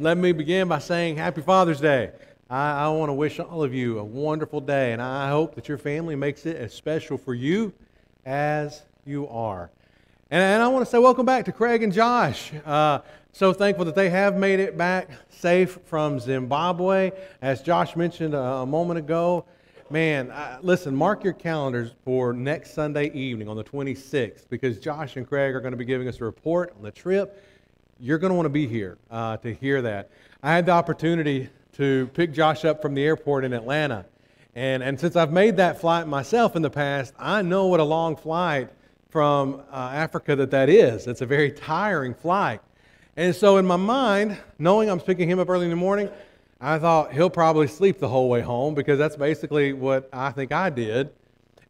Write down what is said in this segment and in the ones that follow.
Let me begin by saying Happy Father's Day. I, I want to wish all of you a wonderful day, and I hope that your family makes it as special for you as you are. And, and I want to say welcome back to Craig and Josh. Uh, so thankful that they have made it back safe from Zimbabwe. As Josh mentioned a, a moment ago, man, uh, listen, mark your calendars for next Sunday evening on the 26th because Josh and Craig are going to be giving us a report on the trip you're going to want to be here uh, to hear that. I had the opportunity to pick Josh up from the airport in Atlanta. And, and since I've made that flight myself in the past, I know what a long flight from uh, Africa that that is. It's a very tiring flight. And so in my mind, knowing I'm picking him up early in the morning, I thought he'll probably sleep the whole way home because that's basically what I think I did.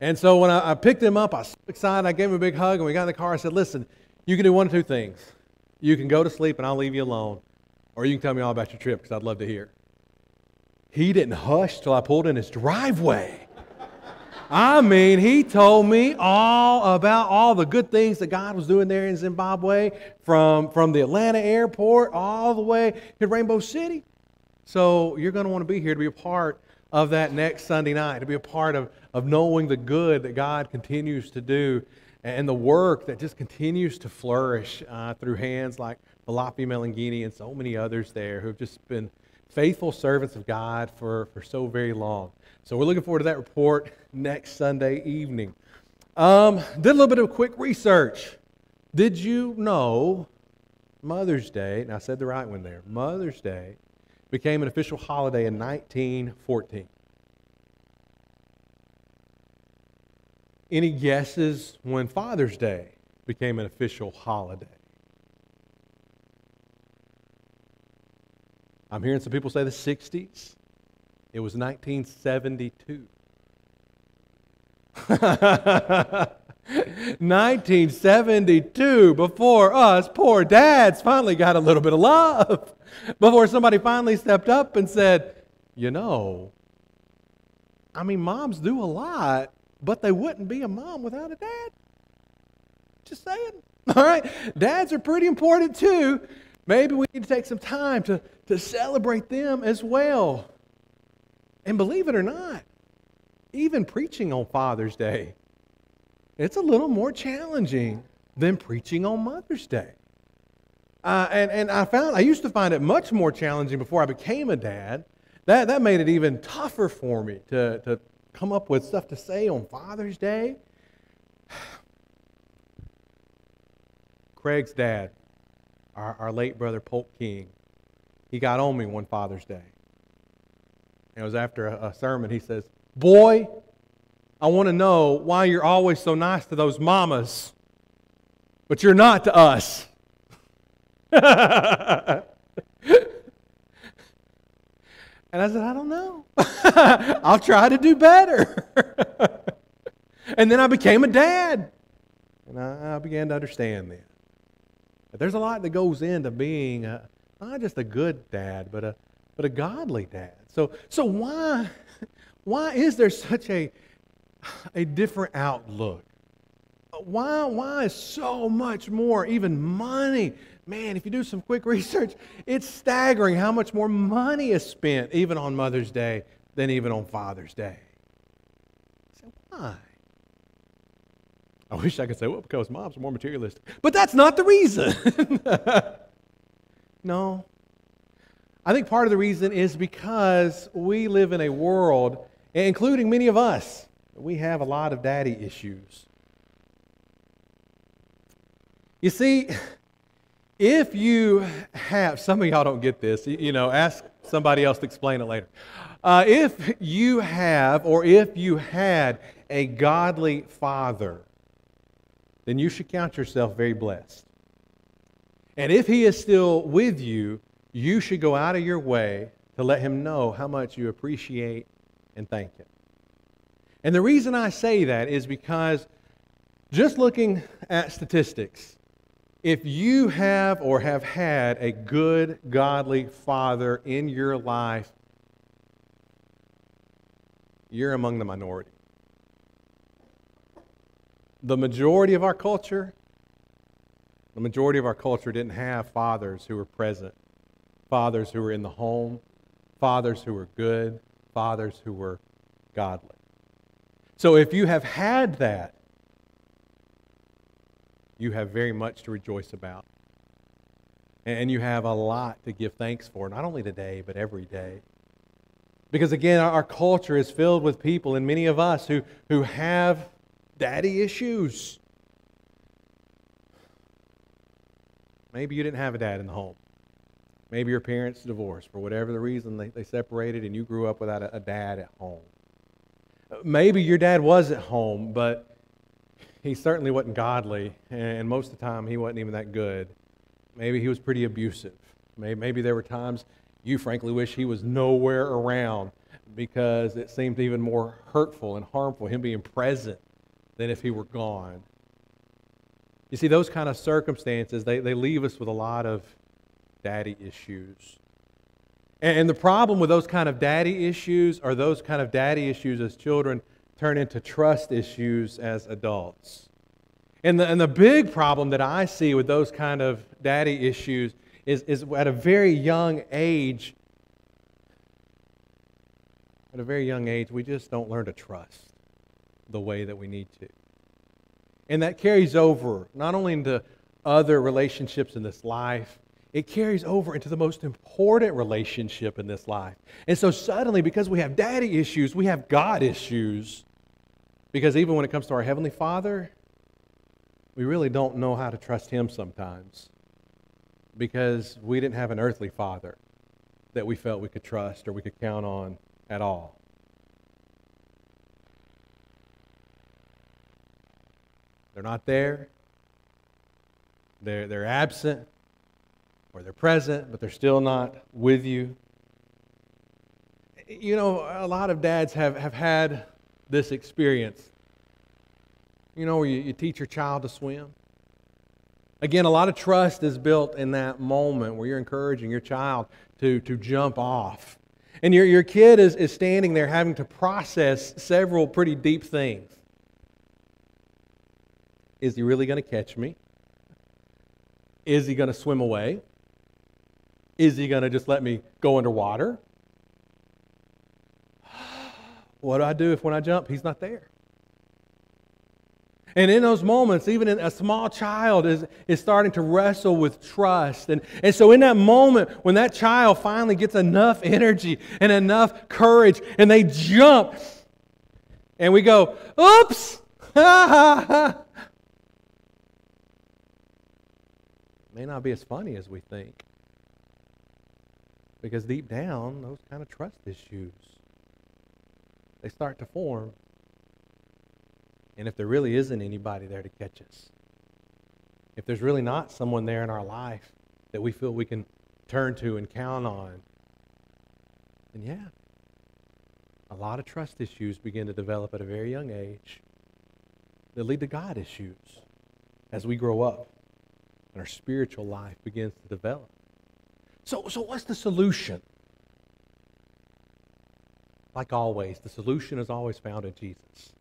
And so when I, I picked him up, I was excited. I gave him a big hug, and we got in the car. I said, listen, you can do one of two things. You can go to sleep and I'll leave you alone. Or you can tell me all about your trip because I'd love to hear. He didn't hush till I pulled in his driveway. I mean, he told me all about all the good things that God was doing there in Zimbabwe, from, from the Atlanta airport all the way to Rainbow City. So you're going to want to be here to be a part of that next Sunday night, to be a part of, of knowing the good that God continues to do and the work that just continues to flourish uh, through hands like Malafi Melangini and so many others there who have just been faithful servants of God for, for so very long. So we're looking forward to that report next Sunday evening. Um, did a little bit of quick research. Did you know Mother's Day, and I said the right one there, Mother's Day became an official holiday in 1914? Any guesses when Father's Day became an official holiday? I'm hearing some people say the 60s. It was 1972. 1972, before us poor dads finally got a little bit of love. Before somebody finally stepped up and said, You know, I mean, moms do a lot, but they wouldn't be a mom without a dad. Just saying. All right? Dads are pretty important too. Maybe we need to take some time to, to celebrate them as well. And believe it or not, even preaching on Father's Day, it's a little more challenging than preaching on Mother's Day. Uh, and, and I found, I used to find it much more challenging before I became a dad. That, that made it even tougher for me to, to come up with stuff to say on Father's Day. Craig's dad, our, our late brother Polk King, he got on me one Father's Day. And it was after a, a sermon. He says, Boy, I want to know why you're always so nice to those mamas, but you're not to us. And I said, I don't know. I'll try to do better. and then I became a dad. And I, I began to understand then. But there's a lot that goes into being a, not just a good dad, but a, but a godly dad. So, so why, why is there such a, a different outlook? Why, why is so much more, even money, man, if you do some quick research, it's staggering how much more money is spent even on Mother's Day than even on Father's Day. So why? I wish I could say, well, because moms are more materialistic. But that's not the reason. no. I think part of the reason is because we live in a world, including many of us, we have a lot of daddy issues. You see, if you have, some of y'all don't get this, you know, ask somebody else to explain it later. Uh, if you have, or if you had a godly father, then you should count yourself very blessed. And if he is still with you, you should go out of your way to let him know how much you appreciate and thank him. And the reason I say that is because just looking at statistics, if you have or have had a good, godly father in your life, you're among the minority. The majority of our culture, the majority of our culture didn't have fathers who were present fathers who were in the home, fathers who were good, fathers who were godly. So if you have had that, you have very much to rejoice about. And you have a lot to give thanks for, not only today, but every day. Because again, our culture is filled with people, and many of us who, who have daddy issues. Maybe you didn't have a dad in the home. Maybe your parents divorced for whatever the reason they, they separated and you grew up without a, a dad at home. Maybe your dad was at home, but he certainly wasn't godly, and most of the time he wasn't even that good. Maybe he was pretty abusive. Maybe, maybe there were times you frankly wish he was nowhere around because it seemed even more hurtful and harmful, him being present, than if he were gone. You see, those kind of circumstances, they, they leave us with a lot of daddy issues. And, and the problem with those kind of daddy issues or those kind of daddy issues as children turn into trust issues as adults. And the, and the big problem that I see with those kind of daddy issues is, is at a very young age, at a very young age, we just don't learn to trust the way that we need to. And that carries over not only into other relationships in this life, it carries over into the most important relationship in this life. And so suddenly, because we have daddy issues, we have God issues. Because even when it comes to our Heavenly Father, we really don't know how to trust Him sometimes. Because we didn't have an earthly father that we felt we could trust or we could count on at all. They're not there. They're, they're absent or they're present, but they're still not with you. You know, a lot of dads have, have had this experience. You know, where you, you teach your child to swim. Again, a lot of trust is built in that moment where you're encouraging your child to, to jump off. And your, your kid is, is standing there having to process several pretty deep things. Is he really going to catch me? Is he going to swim away? Is he going to just let me go underwater? What do I do if when I jump, he's not there? And in those moments, even a small child is, is starting to wrestle with trust. And, and so, in that moment, when that child finally gets enough energy and enough courage, and they jump, and we go, oops! May not be as funny as we think. Because deep down, those kind of trust issues, they start to form. And if there really isn't anybody there to catch us, if there's really not someone there in our life that we feel we can turn to and count on, then yeah, a lot of trust issues begin to develop at a very young age that lead to God issues as we grow up and our spiritual life begins to develop. So, so what's the solution? Like always, the solution is always found in Jesus.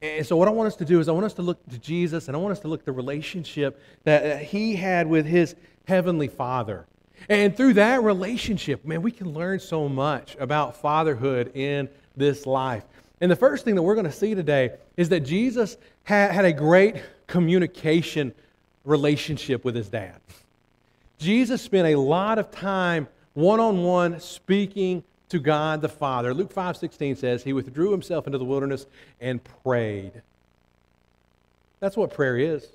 And so, what I want us to do is, I want us to look to Jesus and I want us to look at the relationship that he had with his heavenly Father. And through that relationship, man, we can learn so much about fatherhood in this life. And the first thing that we're going to see today is that Jesus had, had a great communication relationship with his dad. Jesus spent a lot of time one on one speaking to God the Father. Luke 5 16 says, He withdrew himself into the wilderness and prayed. That's what prayer is.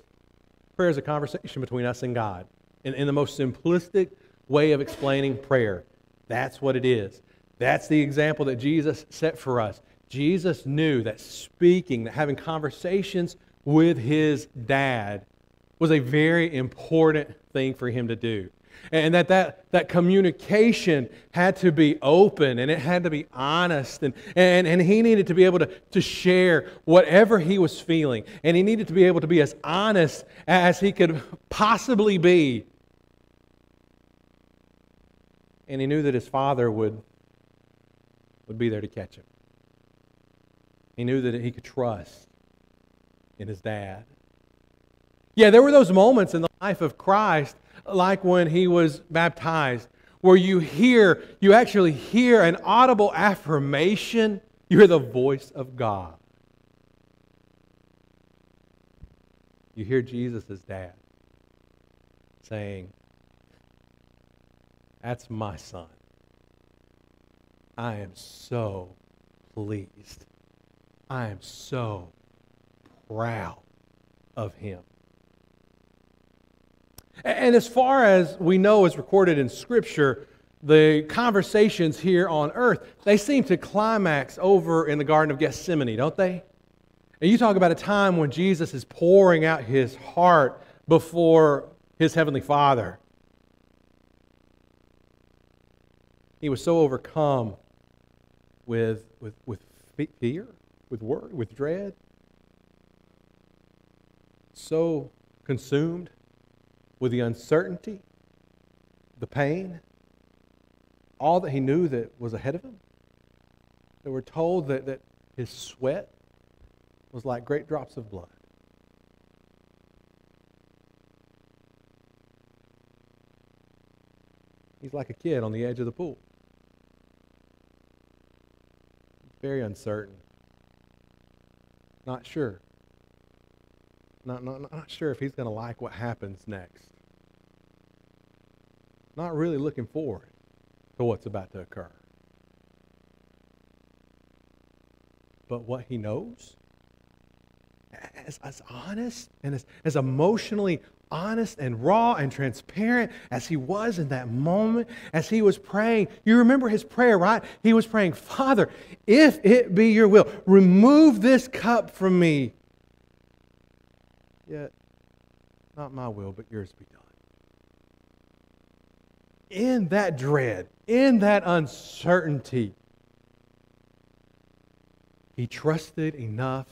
Prayer is a conversation between us and God. In, in the most simplistic way of explaining prayer, that's what it is. That's the example that Jesus set for us. Jesus knew that speaking, that having conversations with his dad was a very important thing for him to do. And that, that that communication had to be open and it had to be honest. And, and, and he needed to be able to, to share whatever he was feeling. And he needed to be able to be as honest as he could possibly be. And he knew that his father would, would be there to catch him. He knew that he could trust in his dad. Yeah, there were those moments in the life of Christ, like when he was baptized, where you hear, you actually hear an audible affirmation. You hear the voice of God. You hear Jesus' dad saying, That's my son. I am so pleased. I am so proud of him. And as far as we know is recorded in Scripture, the conversations here on earth, they seem to climax over in the Garden of Gethsemane, don't they? And you talk about a time when Jesus is pouring out his heart before his heavenly Father. He was so overcome with, with, with fear, with worry, with dread, so consumed with the uncertainty, the pain, all that he knew that was ahead of him. They were told that, that his sweat was like great drops of blood. He's like a kid on the edge of the pool. Very uncertain. Not sure. Not, not, not sure if he's going to like what happens next. Not really looking forward to what's about to occur. But what he knows, as, as honest and as, as emotionally honest and raw and transparent as he was in that moment, as he was praying. You remember his prayer, right? He was praying, Father, if it be your will, remove this cup from me. Yet, not my will, but yours be done. In that dread, in that uncertainty, he trusted enough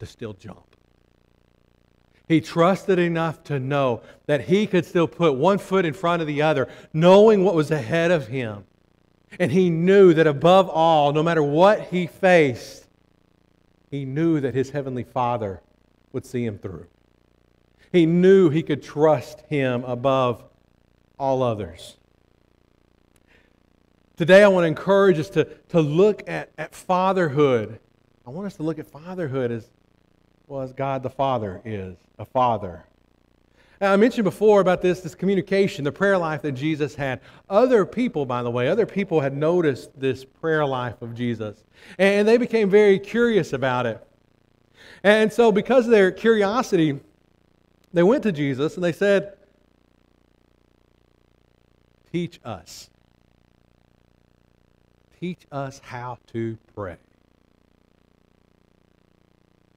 to still jump. He trusted enough to know that he could still put one foot in front of the other, knowing what was ahead of him. And he knew that above all, no matter what he faced, he knew that his heavenly Father would see him through. He knew he could trust him above all others. Today, I want to encourage us to, to look at, at fatherhood. I want us to look at fatherhood as well as God the Father is a father. Now, I mentioned before about this, this communication, the prayer life that Jesus had. Other people, by the way, other people had noticed this prayer life of Jesus, and they became very curious about it. And so, because of their curiosity, they went to Jesus and they said, Teach us. Teach us how to pray.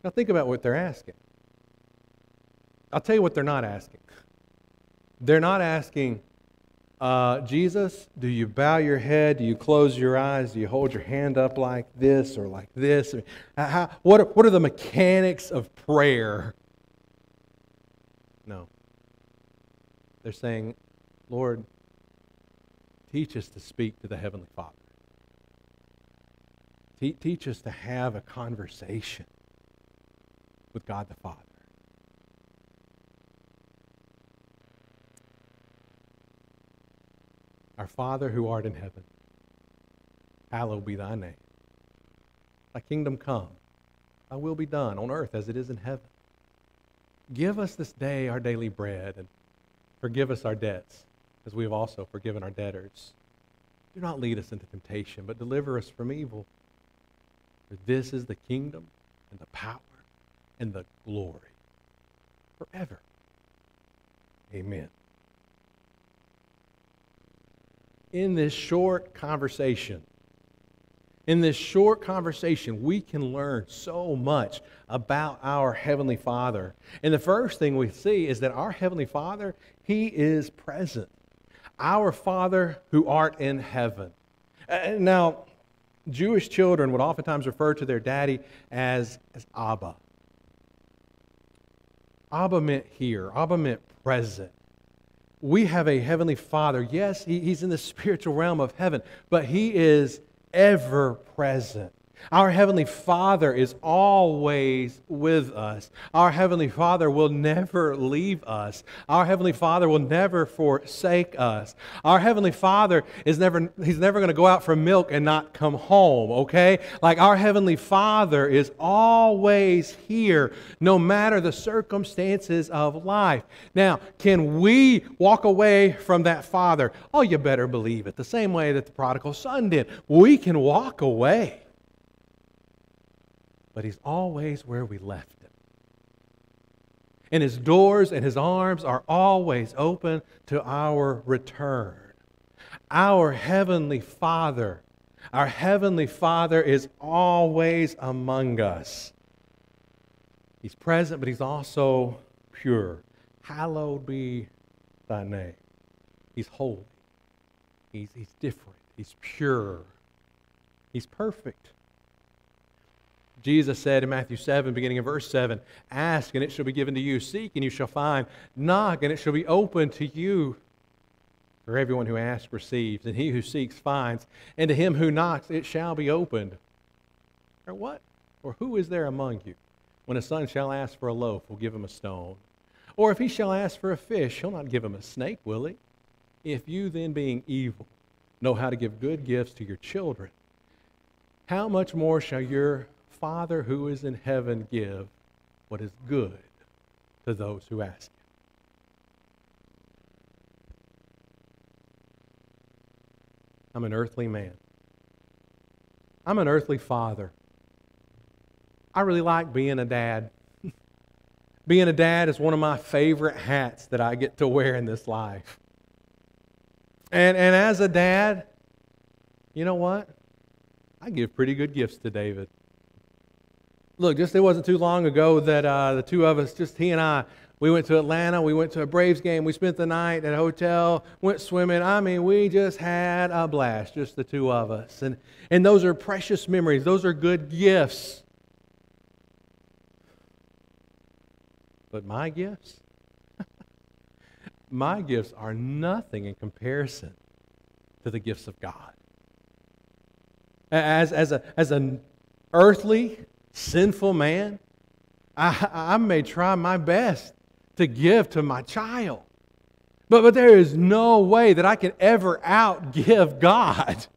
Now, think about what they're asking. I'll tell you what they're not asking. They're not asking, uh, Jesus, do you bow your head? Do you close your eyes? Do you hold your hand up like this or like this? How, what, are, what are the mechanics of prayer? No. They're saying, Lord, teach us to speak to the Heavenly Father. Te- teach us to have a conversation with God the Father. Our Father who art in heaven, hallowed be thy name. Thy kingdom come, thy will be done on earth as it is in heaven. Give us this day our daily bread and forgive us our debts as we have also forgiven our debtors. Do not lead us into temptation, but deliver us from evil. For this is the kingdom and the power and the glory forever. Amen. In this short conversation, in this short conversation, we can learn so much about our Heavenly Father. And the first thing we see is that our Heavenly Father, He is present. Our Father who art in heaven. Uh, now, Jewish children would oftentimes refer to their daddy as, as Abba. Abba meant here, Abba meant present we have a heavenly Father. Yes, he, he's in the spiritual realm of heaven, but he is ever present. Our Heavenly Father is always with us. Our Heavenly Father will never leave us. Our Heavenly Father will never forsake us. Our Heavenly Father is never, He's never going to go out for milk and not come home, okay? Like our Heavenly Father is always here, no matter the circumstances of life. Now, can we walk away from that Father? Oh, you better believe it. The same way that the prodigal son did. We can walk away but He's always where we left Him. And His doors and His arms are always open to our return. Our Heavenly Father, our Heavenly Father is always among us. He's present, but He's also pure. Hallowed be thy name. He's holy. He's, he's different. He's pure. He's perfect. Jesus said in Matthew 7, beginning in verse 7 Ask, and it shall be given to you. Seek, and you shall find. Knock, and it shall be opened to you. For everyone who asks receives, and he who seeks finds, and to him who knocks it shall be opened. Or what? Or who is there among you? When a son shall ask for a loaf, will give him a stone. Or if he shall ask for a fish, he'll not give him a snake, will he? If you then, being evil, know how to give good gifts to your children, how much more shall your Father who is in heaven give what is good to those who ask him. I'm an earthly man. I'm an earthly father. I really like being a dad. being a dad is one of my favorite hats that I get to wear in this life. And, and as a dad, you know what? I give pretty good gifts to David. Look, just it wasn't too long ago that uh, the two of us, just he and I, we went to Atlanta. We went to a Braves game. We spent the night at a hotel, went swimming. I mean, we just had a blast, just the two of us. And, and those are precious memories, those are good gifts. But my gifts? my gifts are nothing in comparison to the gifts of God. As, as, a, as an earthly, sinful man, I, I may try my best to give to my child. But, but there is no way that I can ever outgive God.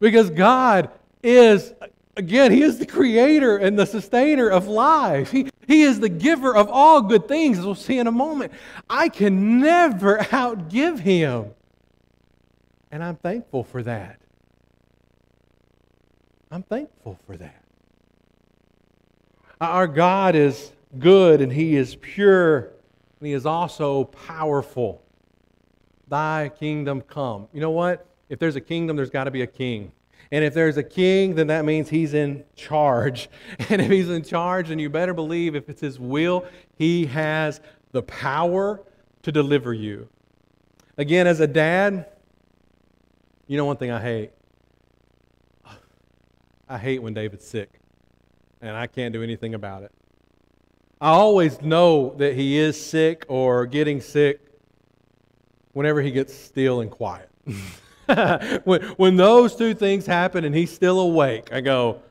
Because God is, again, He is the creator and the sustainer of life. He, he is the giver of all good things, as we'll see in a moment. I can never outgive Him. And I'm thankful for that. I'm thankful for that. Our God is good and He is pure and He is also powerful. Thy kingdom come. You know what? If there's a kingdom, there's got to be a king. And if there's a king, then that means he's in charge. And if he's in charge, then you better believe if it's his will, he has the power to deliver you. Again, as a dad, you know one thing I hate? I hate when David's sick and I can't do anything about it. I always know that he is sick or getting sick whenever he gets still and quiet. when, when those two things happen and he's still awake, I go,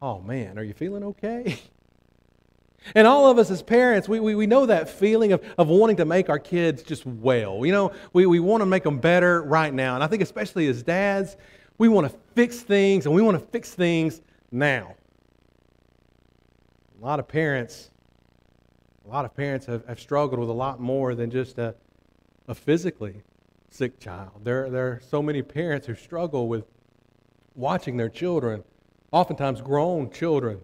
oh man, are you feeling okay? And all of us as parents, we, we, we know that feeling of, of wanting to make our kids just well. You know, we, we want to make them better right now. And I think, especially as dads, we want to fix things and we want to fix things now. A lot of parents, a lot of parents have, have struggled with a lot more than just a, a physically sick child. There, there are so many parents who struggle with watching their children, oftentimes grown children,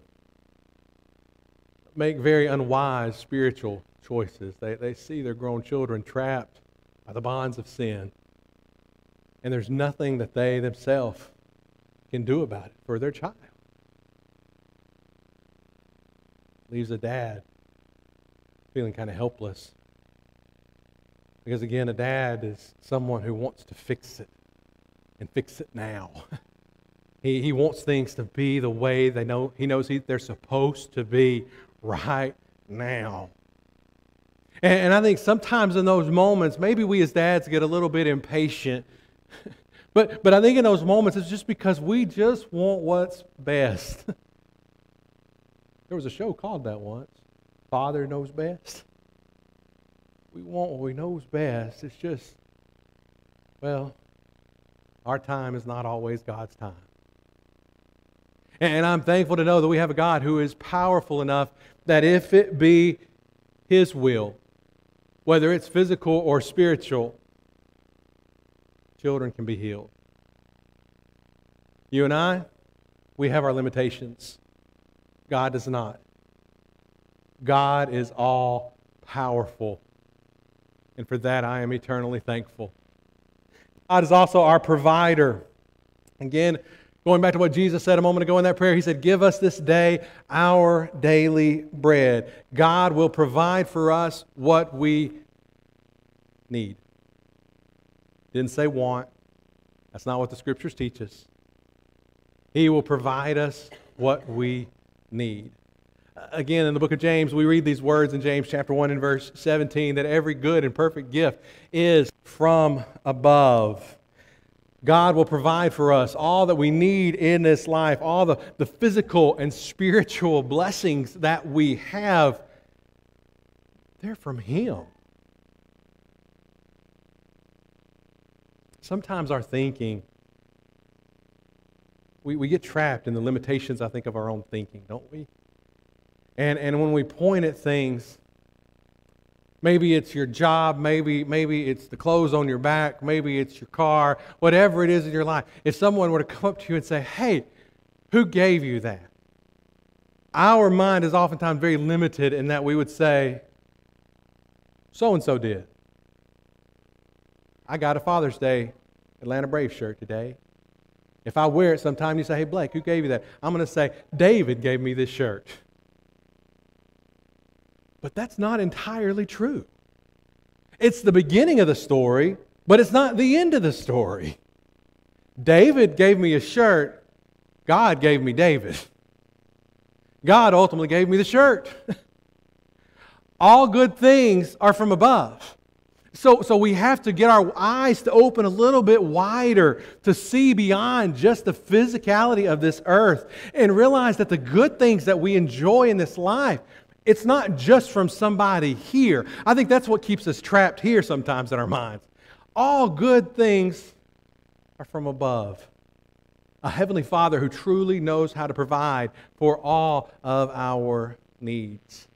make very unwise spiritual choices. They, they see their grown children trapped by the bonds of sin. And there's nothing that they themselves can do about it for their child. Leaves a dad feeling kind of helpless. Because again, a dad is someone who wants to fix it and fix it now. he, he wants things to be the way they know he knows he, they're supposed to be right now. And, and I think sometimes in those moments, maybe we as dads get a little bit impatient But, but I think in those moments, it's just because we just want what's best. there was a show called that once Father Knows Best. We want what we know is best. It's just, well, our time is not always God's time. And I'm thankful to know that we have a God who is powerful enough that if it be His will, whether it's physical or spiritual, children can be healed. You and I, we have our limitations. God does not. God is all powerful. And for that, I am eternally thankful. God is also our provider. Again, going back to what Jesus said a moment ago in that prayer, He said, Give us this day our daily bread. God will provide for us what we need. Didn't say want. That's not what the scriptures teach us. He will provide us what we need. Again, in the book of James, we read these words in James chapter 1 and verse 17 that every good and perfect gift is from above. God will provide for us all that we need in this life, all the, the physical and spiritual blessings that we have. They're from Him. Sometimes our thinking, we, we get trapped in the limitations, I think, of our own thinking, don't we? And, and when we point at things, maybe it's your job, maybe, maybe it's the clothes on your back, maybe it's your car, whatever it is in your life. If someone were to come up to you and say, hey, who gave you that? Our mind is oftentimes very limited in that we would say, so and so did. I got a Father's Day Atlanta Braves shirt today. If I wear it sometime, you say, hey, Blake, who gave you that? I'm going to say, David gave me this shirt. But that's not entirely true. It's the beginning of the story, but it's not the end of the story. David gave me a shirt, God gave me David. God ultimately gave me the shirt. All good things are from above. So, so we have to get our eyes to open a little bit wider to see beyond just the physicality of this earth and realize that the good things that we enjoy in this life it's not just from somebody here. I think that's what keeps us trapped here sometimes in our minds. All good things are from above. A heavenly Father who truly knows how to provide for all of our needs.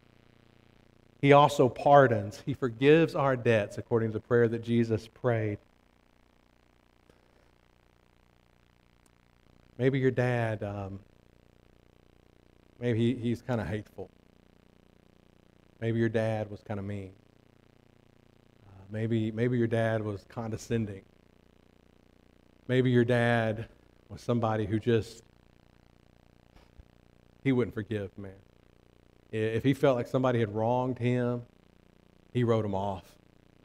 He also pardons. He forgives our debts according to the prayer that Jesus prayed. Maybe your dad, um, maybe he, he's kind of hateful. Maybe your dad was kind of mean. Uh, maybe, maybe your dad was condescending. Maybe your dad was somebody who just, he wouldn't forgive, man. If he felt like somebody had wronged him, he wrote them off.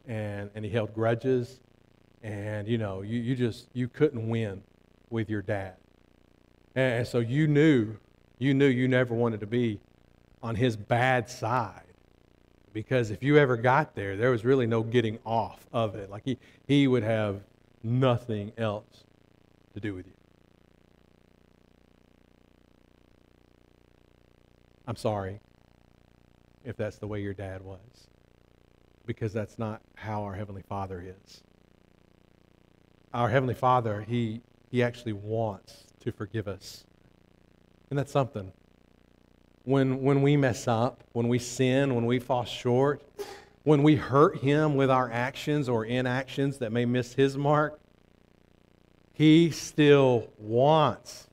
And, and he held grudges. And, you know, you, you just, you couldn't win with your dad. And so you knew, you knew you never wanted to be on his bad side because if you ever got there, there was really no getting off of it. Like he, he would have nothing else to do with you. I'm sorry if that's the way your dad was, because that's not how our Heavenly Father is. Our Heavenly Father, He, he actually wants to forgive us. And that's something when, when we mess up, when we sin, when we fall short, when we hurt Him with our actions or inactions that may miss His mark, He still wants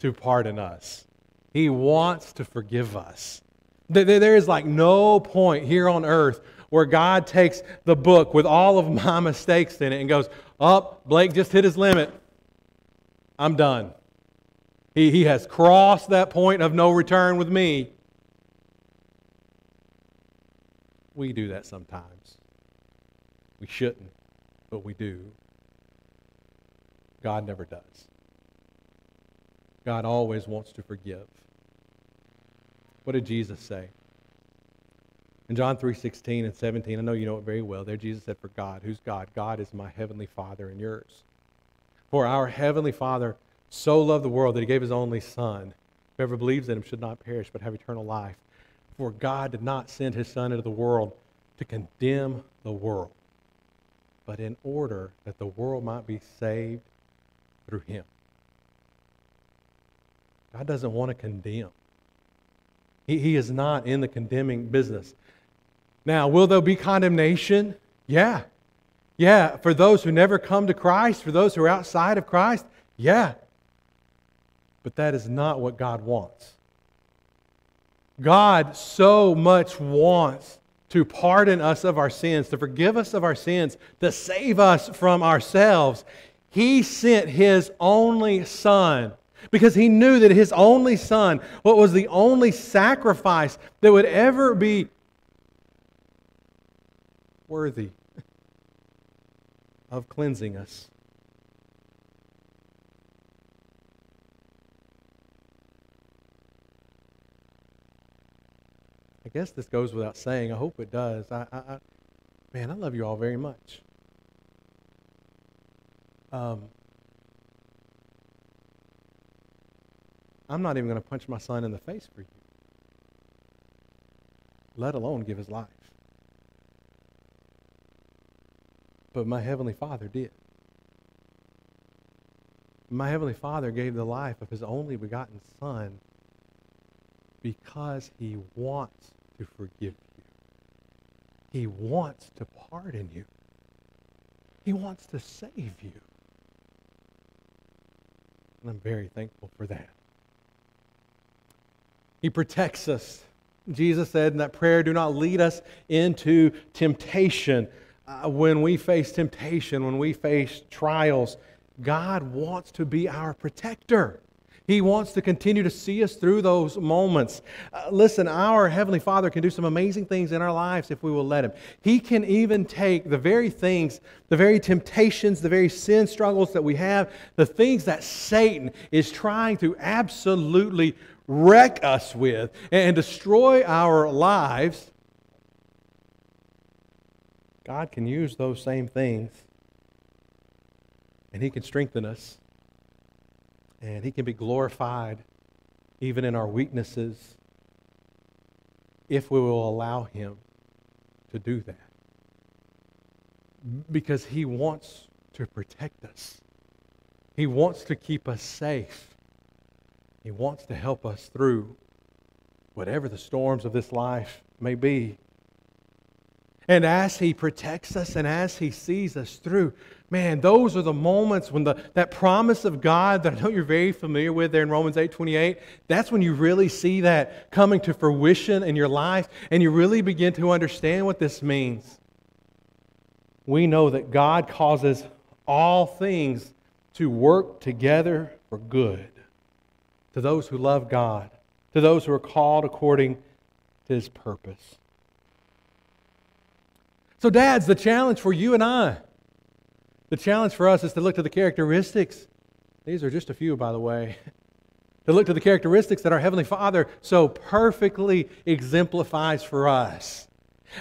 to pardon us. He wants to forgive us. There is like no point here on earth where God takes the book with all of my mistakes in it and goes, Up, oh, Blake just hit his limit. I'm done. He, he has crossed that point of no return with me. We do that sometimes. We shouldn't, but we do. God never does. God always wants to forgive. What did Jesus say? In John 3:16 and 17, I know you know it very well. There Jesus said for God, who's God? God is my heavenly Father and yours. For our Heavenly Father so loved the world that he gave his only Son. Whoever believes in him should not perish but have eternal life. For God did not send his Son into the world to condemn the world, but in order that the world might be saved through him. God doesn't want to condemn. He, he is not in the condemning business. Now, will there be condemnation? Yeah. Yeah. For those who never come to Christ, for those who are outside of Christ? Yeah. But that is not what God wants. God so much wants to pardon us of our sins, to forgive us of our sins, to save us from ourselves. He sent His only Son because He knew that His only Son, what was the only sacrifice that would ever be worthy of cleansing us. I guess this goes without saying. I hope it does. I, I, I man, I love you all very much. Um, I'm not even going to punch my son in the face for you, let alone give his life. But my Heavenly Father did. My Heavenly Father gave the life of His only begotten Son because He wants to forgive you. He wants to pardon you. He wants to save you. And I'm very thankful for that. He protects us. Jesus said in that prayer, do not lead us into temptation uh, when we face temptation, when we face trials, God wants to be our protector. He wants to continue to see us through those moments. Uh, listen, our Heavenly Father can do some amazing things in our lives if we will let Him. He can even take the very things, the very temptations, the very sin struggles that we have, the things that Satan is trying to absolutely wreck us with and destroy our lives. God can use those same things and He can strengthen us and He can be glorified even in our weaknesses if we will allow Him to do that. Because He wants to protect us, He wants to keep us safe, He wants to help us through whatever the storms of this life may be. And as He protects us and as He sees us through, man, those are the moments when the, that promise of God that I know you're very familiar with there in Romans 8 28, that's when you really see that coming to fruition in your life and you really begin to understand what this means. We know that God causes all things to work together for good to those who love God, to those who are called according to His purpose. So, dads, the challenge for you and I, the challenge for us is to look to the characteristics. These are just a few, by the way. to look to the characteristics that our Heavenly Father so perfectly exemplifies for us.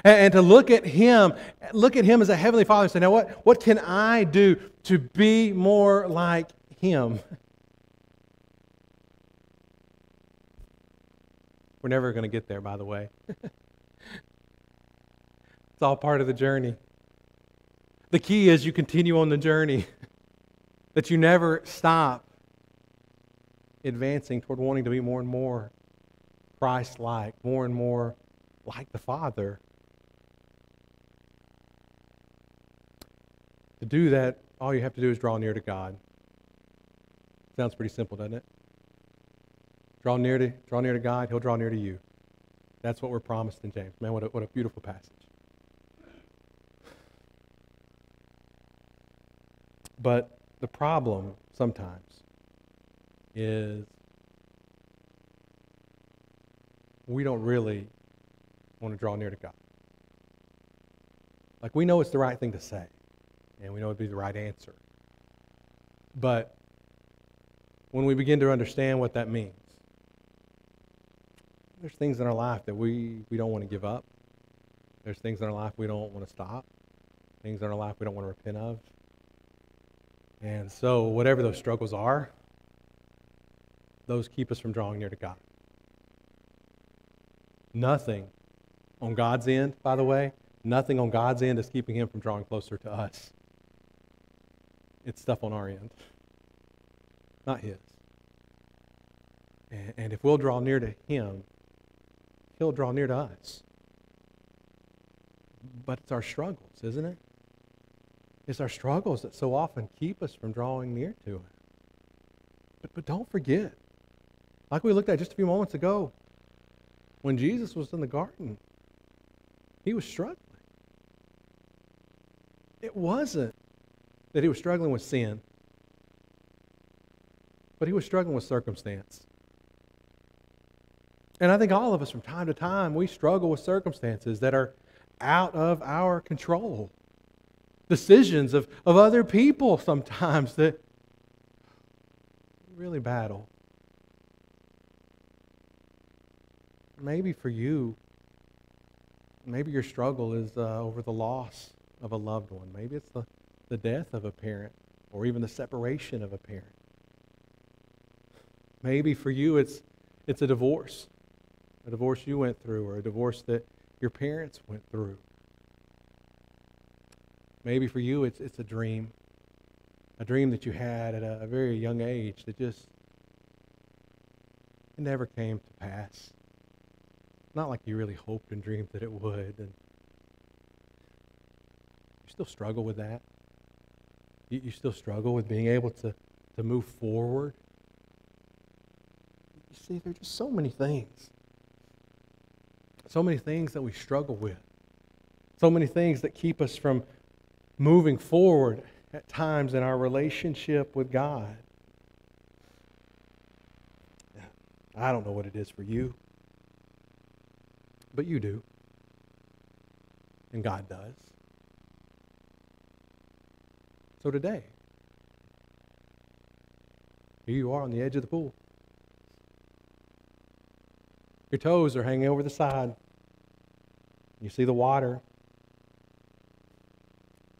And, to look at Him, look at Him as a Heavenly Father and say, now what, what can I do to be more like Him? We're never going to get there, by the way. It's all part of the journey. The key is you continue on the journey, that you never stop advancing toward wanting to be more and more Christ like, more and more like the Father. To do that, all you have to do is draw near to God. Sounds pretty simple, doesn't it? Draw near to, draw near to God, He'll draw near to you. That's what we're promised in James. Man, what a, what a beautiful passage. But the problem sometimes is we don't really want to draw near to God. Like we know it's the right thing to say, and we know it'd be the right answer. But when we begin to understand what that means, there's things in our life that we, we don't want to give up. There's things in our life we don't want to stop. Things in our life we don't want to repent of. And so, whatever those struggles are, those keep us from drawing near to God. Nothing on God's end, by the way, nothing on God's end is keeping him from drawing closer to us. It's stuff on our end, not his. And, and if we'll draw near to him, he'll draw near to us. But it's our struggles, isn't it? It's our struggles that so often keep us from drawing near to Him. But, but don't forget, like we looked at just a few moments ago, when Jesus was in the garden, he was struggling. It wasn't that he was struggling with sin, but he was struggling with circumstance. And I think all of us from time to time, we struggle with circumstances that are out of our control decisions of, of other people sometimes that really battle. Maybe for you, maybe your struggle is uh, over the loss of a loved one. Maybe it's the, the death of a parent or even the separation of a parent. Maybe for you, it's, it's a divorce, a divorce you went through or a divorce that your parents went through. Maybe for you, it's, it's a dream, a dream that you had at a, a very young age that just it never came to pass. Not like you really hoped and dreamed that it would. And you still struggle with that. You, you still struggle with being able to, to move forward. You see, there are just so many things. So many things that we struggle with. So many things that keep us from moving forward at times in our relationship with God. I don't know what it is for you, but you do. And God does. So today, here you are on the edge of the pool. Your toes are hanging over the side. You see the water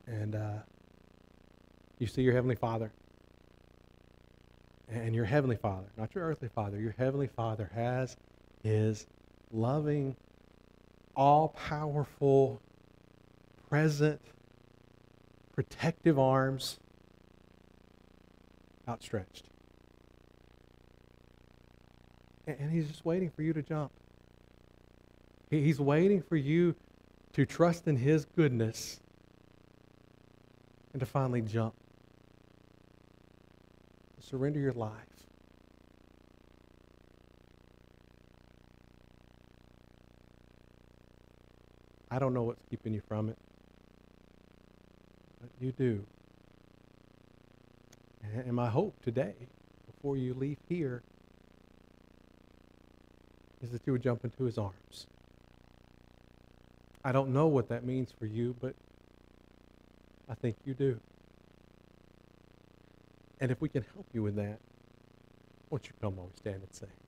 and uh, you see your Heavenly Father. And your Heavenly Father, not your earthly Father, your Heavenly Father has His loving, all powerful, present, protective arms outstretched. And He's just waiting for you to jump. He's waiting for you to trust in His goodness and to finally jump. Surrender your life. I don't know what's keeping you from it, but you do. And my hope today, before you leave here, is that you would jump into his arms. I don't know what that means for you, but I think you do. And if we can help you in that, won't you come we stand and sing?